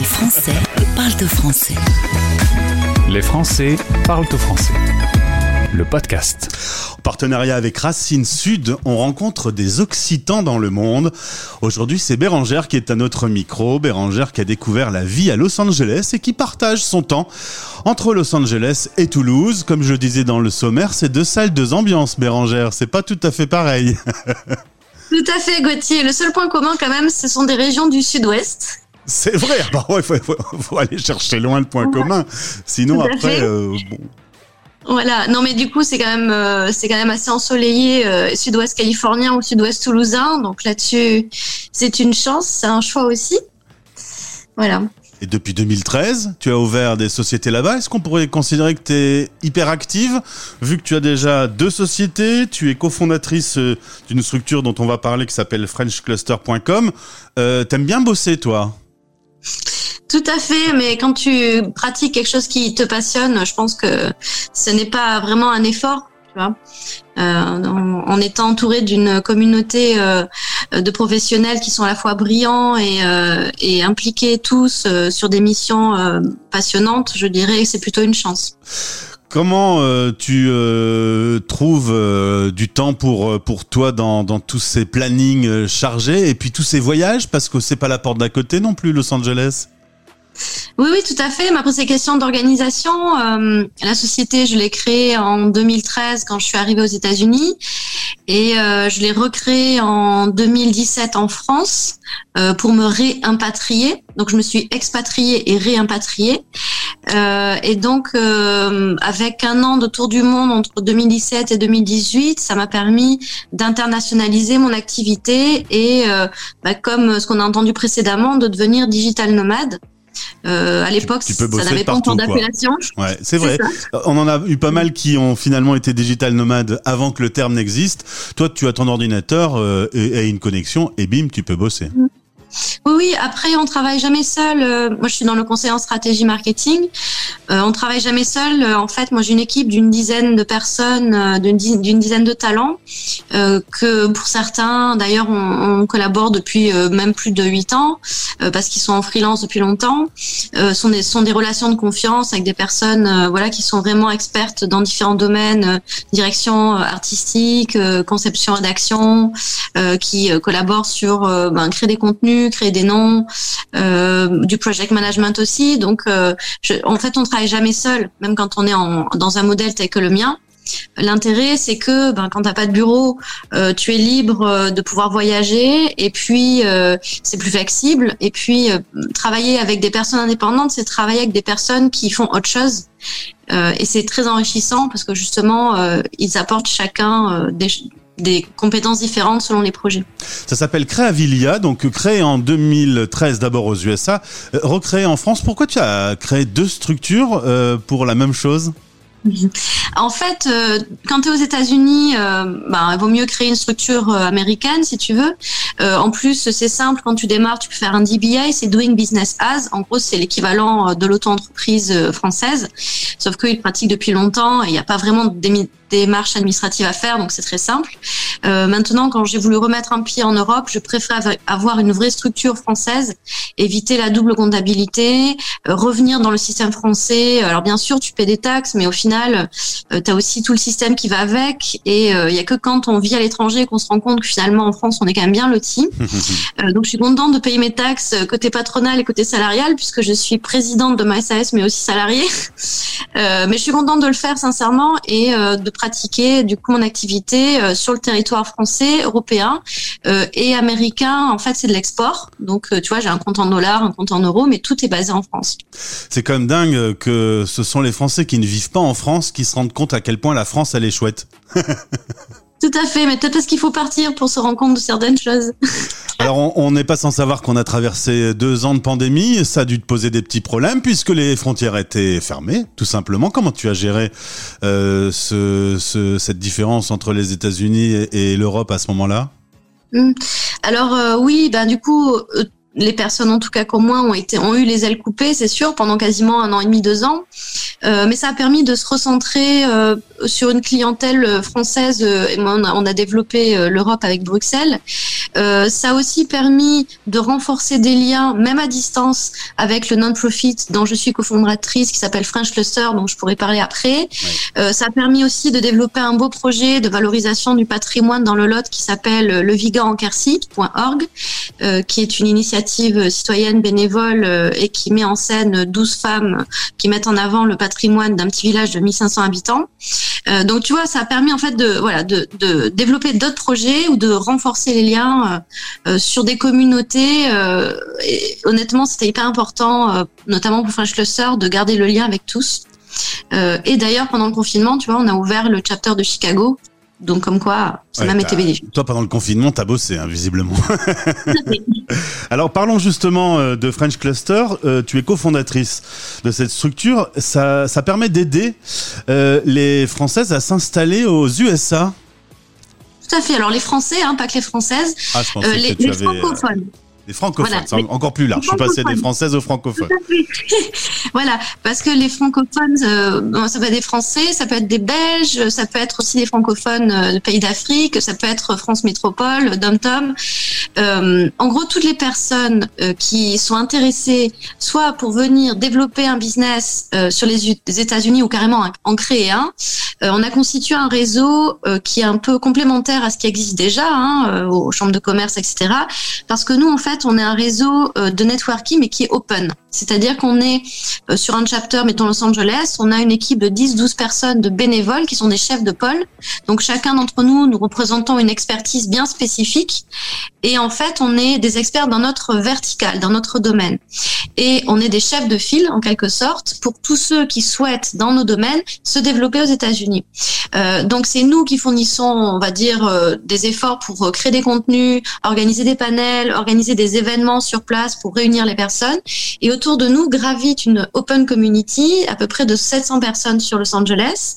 Les Français parlent au français. Les Français parlent au français. Le podcast. En partenariat avec Racine Sud, on rencontre des Occitans dans le monde. Aujourd'hui, c'est Bérangère qui est à notre micro. Bérangère qui a découvert la vie à Los Angeles et qui partage son temps entre Los Angeles et Toulouse. Comme je disais dans le sommaire, c'est deux salles, deux ambiances, Bérangère. C'est pas tout à fait pareil. Tout à fait, Gauthier. Le seul point commun, quand même, ce sont des régions du sud-ouest. C'est vrai. Bah ouais, faut, faut, faut, aller chercher loin le point ouais. commun. Sinon, après, euh, bon. Voilà. Non, mais du coup, c'est quand même, euh, c'est quand même assez ensoleillé, euh, sud-ouest californien ou sud-ouest toulousain. Donc là-dessus, c'est une chance, c'est un choix aussi. Voilà. Et depuis 2013, tu as ouvert des sociétés là-bas. Est-ce qu'on pourrait considérer que tu es hyper active, vu que tu as déjà deux sociétés, tu es cofondatrice d'une structure dont on va parler qui s'appelle frenchcluster.com. Euh, T'aimes bien bosser, toi? Tout à fait, mais quand tu pratiques quelque chose qui te passionne, je pense que ce n'est pas vraiment un effort. Tu vois euh, en, étant entouré d'une communauté euh, de professionnels qui sont à la fois brillants et, euh, et impliqués tous sur des missions passionnantes, je dirais que c'est plutôt une chance. Comment euh, tu euh, trouves euh, du temps pour pour toi dans, dans tous ces plannings chargés et puis tous ces voyages? Parce que c'est pas la porte d'à côté non plus Los Angeles. Oui, oui, tout à fait. Mais après, c'est question d'organisation. Euh, la société, je l'ai créée en 2013 quand je suis arrivée aux États-Unis et euh, je l'ai recréée en 2017 en France euh, pour me réimpatrier. Donc, je me suis expatriée et réimpatriée. Euh, et donc, euh, avec un an de tour du monde entre 2017 et 2018, ça m'a permis d'internationaliser mon activité et, euh, bah, comme ce qu'on a entendu précédemment, de devenir digital nomade. Euh, à l'époque, ça n'avait pas encore d'appellation. Ouais, c'est vrai. On en a eu pas mal qui ont finalement été digital nomades avant que le terme n'existe. Toi, tu as ton ordinateur euh, et, et, une connexion et bim, tu peux bosser. Mmh. Oui. Après, on travaille jamais seul. Euh, moi, je suis dans le conseil en stratégie marketing. Euh, on travaille jamais seul. Euh, en fait, moi, j'ai une équipe d'une dizaine de personnes, euh, d'une dizaine de talents, que pour certains, d'ailleurs, on, collabore depuis même plus de huit ans, parce qu'ils sont en freelance depuis longtemps. Ce sont des, sont des relations de confiance avec des personnes, voilà, qui sont vraiment expertes dans différents domaines, direction artistique, conception, rédaction, qui collaborent sur ben, créer des contenus créer des noms, euh, du project management aussi. Donc, euh, en fait, on travaille jamais seul, même quand on est dans un modèle tel que le mien. L'intérêt, c'est que ben, quand t'as pas de bureau, euh, tu es libre de pouvoir voyager et puis c'est plus flexible. Et puis travailler avec des personnes indépendantes, c'est travailler avec des personnes qui font autre chose. et c'est très enrichissant parce que justement, ils apportent chacun des, des compétences différentes selon les projets. Ça s'appelle Créavilia, donc créé en 2013 d'abord aux USA, euh, recréé en France. Pourquoi tu as créé deux structures euh, pour la même chose? En fait, euh, quand tu es aux États-Unis, bah, il vaut mieux créer une structure américaine si tu veux. En plus, c'est simple, quand tu démarres, tu peux faire un DBA, c'est Doing Business As. En gros, c'est l'équivalent de l'auto-entreprise française, sauf qu'ils pratiquent depuis longtemps et il n'y a pas vraiment démarches administratives à faire, donc c'est très simple. Euh, maintenant, quand j'ai voulu remettre un pied en Europe, je préfère avoir une vraie structure française, éviter la double comptabilité, euh, revenir dans le système français. Alors bien sûr, tu paies des taxes, mais au final, euh, tu as aussi tout le système qui va avec. Et il euh, y a que quand on vit à l'étranger qu'on se rend compte que finalement en France, on est quand même bien loti. donc je suis contente de payer mes taxes côté patronal et côté salarial, puisque je suis présidente de ma SAS, mais aussi salariée. mais je suis contente de le faire sincèrement et de pratiquer du coup mon activité euh, sur le territoire français, européen euh, et américain. En fait, c'est de l'export. Donc, euh, tu vois, j'ai un compte en dollars, un compte en euros, mais tout est basé en France. C'est quand même dingue que ce sont les Français qui ne vivent pas en France qui se rendent compte à quel point la France elle est chouette. Tout à fait, mais peut-être parce qu'il faut partir pour se rendre compte de certaines choses. Alors, on n'est pas sans savoir qu'on a traversé deux ans de pandémie. Ça a dû te poser des petits problèmes puisque les frontières étaient fermées, tout simplement. Comment tu as géré euh, ce, ce, cette différence entre les États-Unis et, et l'Europe à ce moment-là? Alors euh, oui, ben du coup. Euh, les personnes, en tout cas comme moi, ont été ont eu les ailes coupées, c'est sûr, pendant quasiment un an et demi, deux ans. Euh, mais ça a permis de se recentrer euh, sur une clientèle française. Euh, et on, a, on a développé euh, l'Europe avec Bruxelles. ça a aussi permis de renforcer des liens, même à distance, avec le non-profit dont je suis cofondatrice, qui s'appelle French Cluster, dont je pourrais parler après. ça a permis aussi de développer un beau projet de valorisation du patrimoine dans le Lot qui s'appelle levigaencarcy.org, qui est une initiative citoyenne bénévole et qui met en scène 12 femmes qui mettent en avant le patrimoine d'un petit village de 1500 habitants. Euh, donc tu vois, ça a permis en fait de voilà de, développer d'autres projets ou de renforcer les liens euh, euh sur des communautés. Euh, honnêtement, c'était hyper important, euh, notamment pour French Cluster, de garder le lien avec tous. et d'ailleurs, pendant le confinement, tu vois, on a ouvert le chapter de Chicago donc comme quoi, ça m'a même été bénéfique. Toi, pendant le confinement, t'as bossé, hein, visiblement. Alors parlons justement euh, de French Cluster. Euh, tu es cofondatrice de cette structure. Ça, ça permet d'aider euh, les Françaises à s'installer aux USA. Tout à fait. Alors les Français, hein, pas que les Françaises, ah, je pensais les, que tu les francophones. Les francophones, c'est encore plus large. Je suis passé des françaises aux francophones. voilà, parce que les francophones, euh, ça peut être des Français, ça peut être des Belges, ça peut être aussi des francophones euh, de pays d'Afrique, ça peut être France Métropole, Dom-Tom. Euh, en gros, toutes les personnes qui sont intéressées, soit pour venir développer un business sur les, États-Unis ou carrément en créer un, on a constitué un réseau qui est un peu complémentaire à ce qui existe déjà, hein, aux chambres de commerce, etc. Parce que nous, en fait, on est un réseau euh, de networking, mais qui est open. C'est-à-dire qu'on est euh, sur un chapter, mettons Los Angeles, on a une équipe de 10-12 personnes de bénévoles qui sont des chefs de pôle. Donc chacun d'entre nous, nous représentons une expertise bien spécifique. Et en fait, on est des experts dans notre vertical, dans notre domaine. Et on est des chefs de file, en quelque sorte, pour tous ceux qui souhaitent, dans nos domaines, se développer aux États-Unis. Euh, donc c'est nous qui fournissons, on va dire, euh, des efforts pour euh, créer des contenus, organiser des panels, organiser des événements sur place pour réunir les personnes. Et autour de nous gravite une open community, à peu près de 700 personnes sur Los Angeles.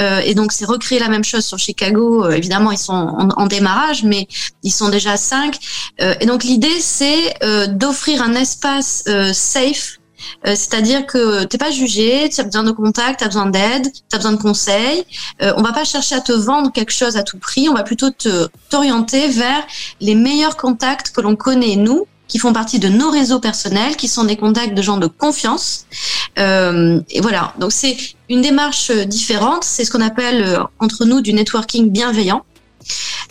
Euh, et donc c'est recréer la même chose sur Chicago. évidemment, ils sont en, démarrage, mais ils sont déjà cinq. et donc l'idée, c'est d'offrir un espace safe euh, c'est-à-dire que t'es pas jugé, tu as besoin de contact, tu as besoin d'aide, tu as besoin de conseils. Euh, on va pas chercher à te vendre quelque chose à tout prix, on va plutôt te t'orienter vers les meilleurs contacts que l'on connaît nous qui font partie de nos réseaux personnels, qui sont des contacts de gens de confiance. Euh, et voilà, donc c'est une démarche différente, c'est ce qu'on appelle euh, entre nous du networking bienveillant.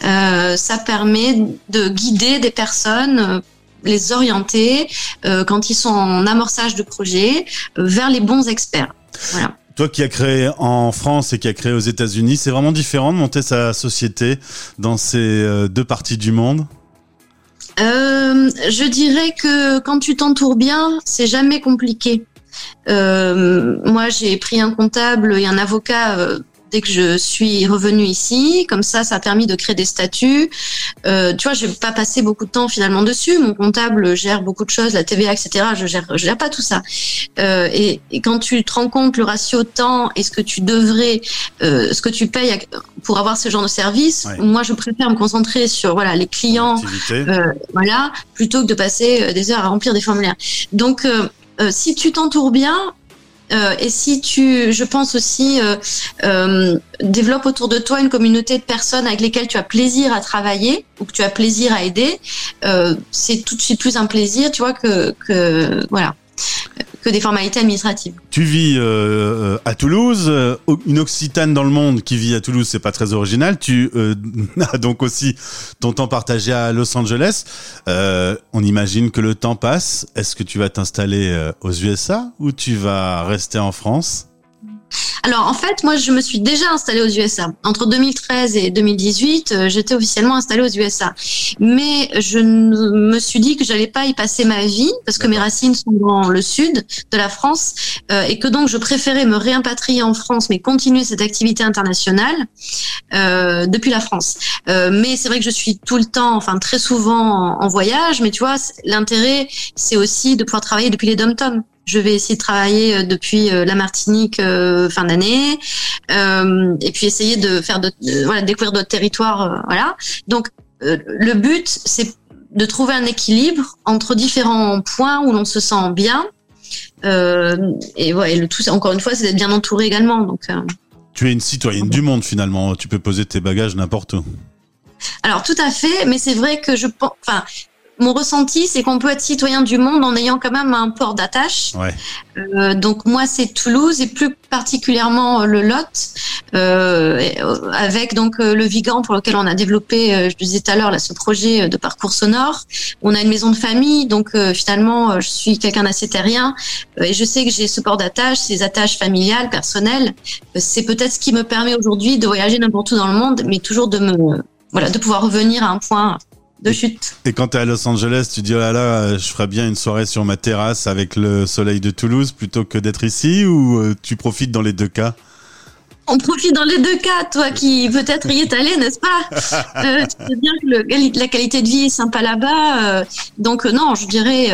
Euh, ça permet de guider des personnes les orienter euh, quand ils sont en amorçage de projet euh, vers les bons experts. Voilà. Toi qui as créé en France et qui as créé aux États-Unis, c'est vraiment différent de monter sa société dans ces euh, deux parties du monde? Euh, Je dirais que quand tu t'entoures bien, c'est jamais compliqué. Euh, moi, j'ai pris un comptable et un avocat dès que je suis revenue ici. Comme ça, ça a permis de créer des statuts. Euh, tu vois, je vais pas passer beaucoup de temps finalement dessus. Mon comptable gère beaucoup de choses, la TVA, etc. Je gère, je gère pas tout ça. Euh, et, et, quand tu te rends compte le ratio temps et ce que tu devrais, euh, ce que tu payes pour avoir ce genre de service, ouais. moi, je préfère me concentrer sur voilà les clients, euh, voilà, plutôt que de passer des heures à remplir des formulaires. Donc euh, si tu t'entoures bien, euh, et si tu, je pense aussi, euh, euh, développe autour de toi une communauté de personnes avec lesquelles tu as plaisir à travailler ou que tu as plaisir à aider, c'est tout de suite plus un plaisir, tu vois, que voilà que des formalités administratives. Tu vis euh, à Toulouse, euh, une Occitane dans le monde qui vit à Toulouse, c'est pas très original. Tu euh, as donc aussi ton temps partagé à Los Angeles. Euh, on imagine que le temps passe. Est-ce que tu vas t'installer euh, aux USA ou tu vas rester en France? Alors en fait, moi je me suis déjà installée aux USA. Entre 2013 et 2018, euh, j'étais officiellement installée aux USA. Mais je me suis dit que j'allais pas y passer ma vie parce que mes racines sont dans le sud de la France euh, et que donc je préférais me réimpatrier en France mais continuer cette activité internationale euh, depuis la France. Euh, mais c'est vrai que je suis tout le temps, enfin très souvent en, en voyage, mais tu vois, l'intérêt c'est aussi de pouvoir travailler depuis les dom-toms. Je vais essayer de travailler euh, depuis euh, la Martinique euh, fin d'année, et puis essayer de faire de, de voilà découvrir d'autres territoires, voilà. Donc le but c'est de trouver un équilibre entre différents points où l'on se sent bien. Euh, et ouais, le tout, encore une fois, c'est d'être bien entouré également. Donc, euh. Tu es une citoyenne du monde finalement. Tu peux poser tes bagages n'importe où. Alors tout à fait, mais c'est vrai que je pense, enfin, mon ressenti, c'est qu'on peut être citoyen du monde en ayant quand même un port d'attache. Ouais. Euh, donc moi, c'est Toulouse et plus particulièrement euh, le Lot, euh, avec donc le Vigan pour lequel on a développé, je disais tout à l'heure, là, ce projet de parcours sonore. On a une maison de famille, donc finalement, je suis quelqu'un d'assez terrien et je sais que j'ai ce port d'attache, ces attaches familiales, personnelles. c'est peut-être ce qui me permet aujourd'hui de voyager n'importe où dans le monde, mais toujours de me voilà, de pouvoir revenir à un point de chute. Et quand tu es à Los Angeles, tu dis oh là là, je ferais bien une soirée sur ma terrasse avec le soleil de Toulouse plutôt que d'être ici ou euh, tu profites dans les deux cas? On profite dans les deux cas, toi qui peut-être y es allé, n'est-ce pas? Euh, Tu sais bien que le, la qualité de vie est sympa là-bas. Euh, donc non, je dirais,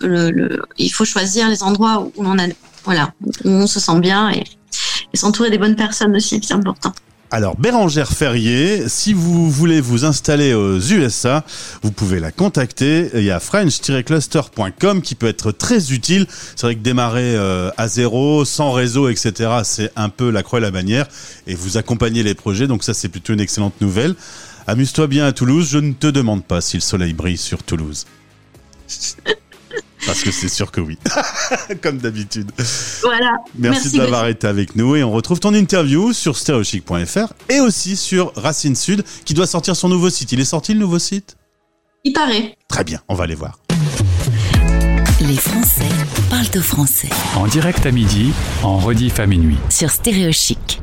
le, le, il faut choisir les endroits où on a, voilà, où on se sent bien et, et s'entourer des bonnes personnes aussi, c'est important. Alors Bérangère Ferrier, si vous voulez vous installer aux USA, vous pouvez la contacter. Il y a french-cluster.com qui peut être très utile. C'est vrai que démarrer euh, à zéro, sans réseau, etc., c'est un peu la croix et la bannière. Et vous accompagnez les projets, donc ça c'est plutôt une excellente nouvelle. Amuse-toi bien à Toulouse. Je ne te demande pas si le soleil brille sur Toulouse. Parce que c'est sûr que oui. Comme d'habitude. Voilà. Merci, d'avoir été avec nous et on retrouve ton interview sur stereochic.fr et aussi sur Racine Sud qui doit sortir son nouveau site. Il est sorti le nouveau site? Il paraît. Très bien, on va aller voir. Les Français parlent au français. En direct à midi, en rediff à minuit. Sur Stéréochic.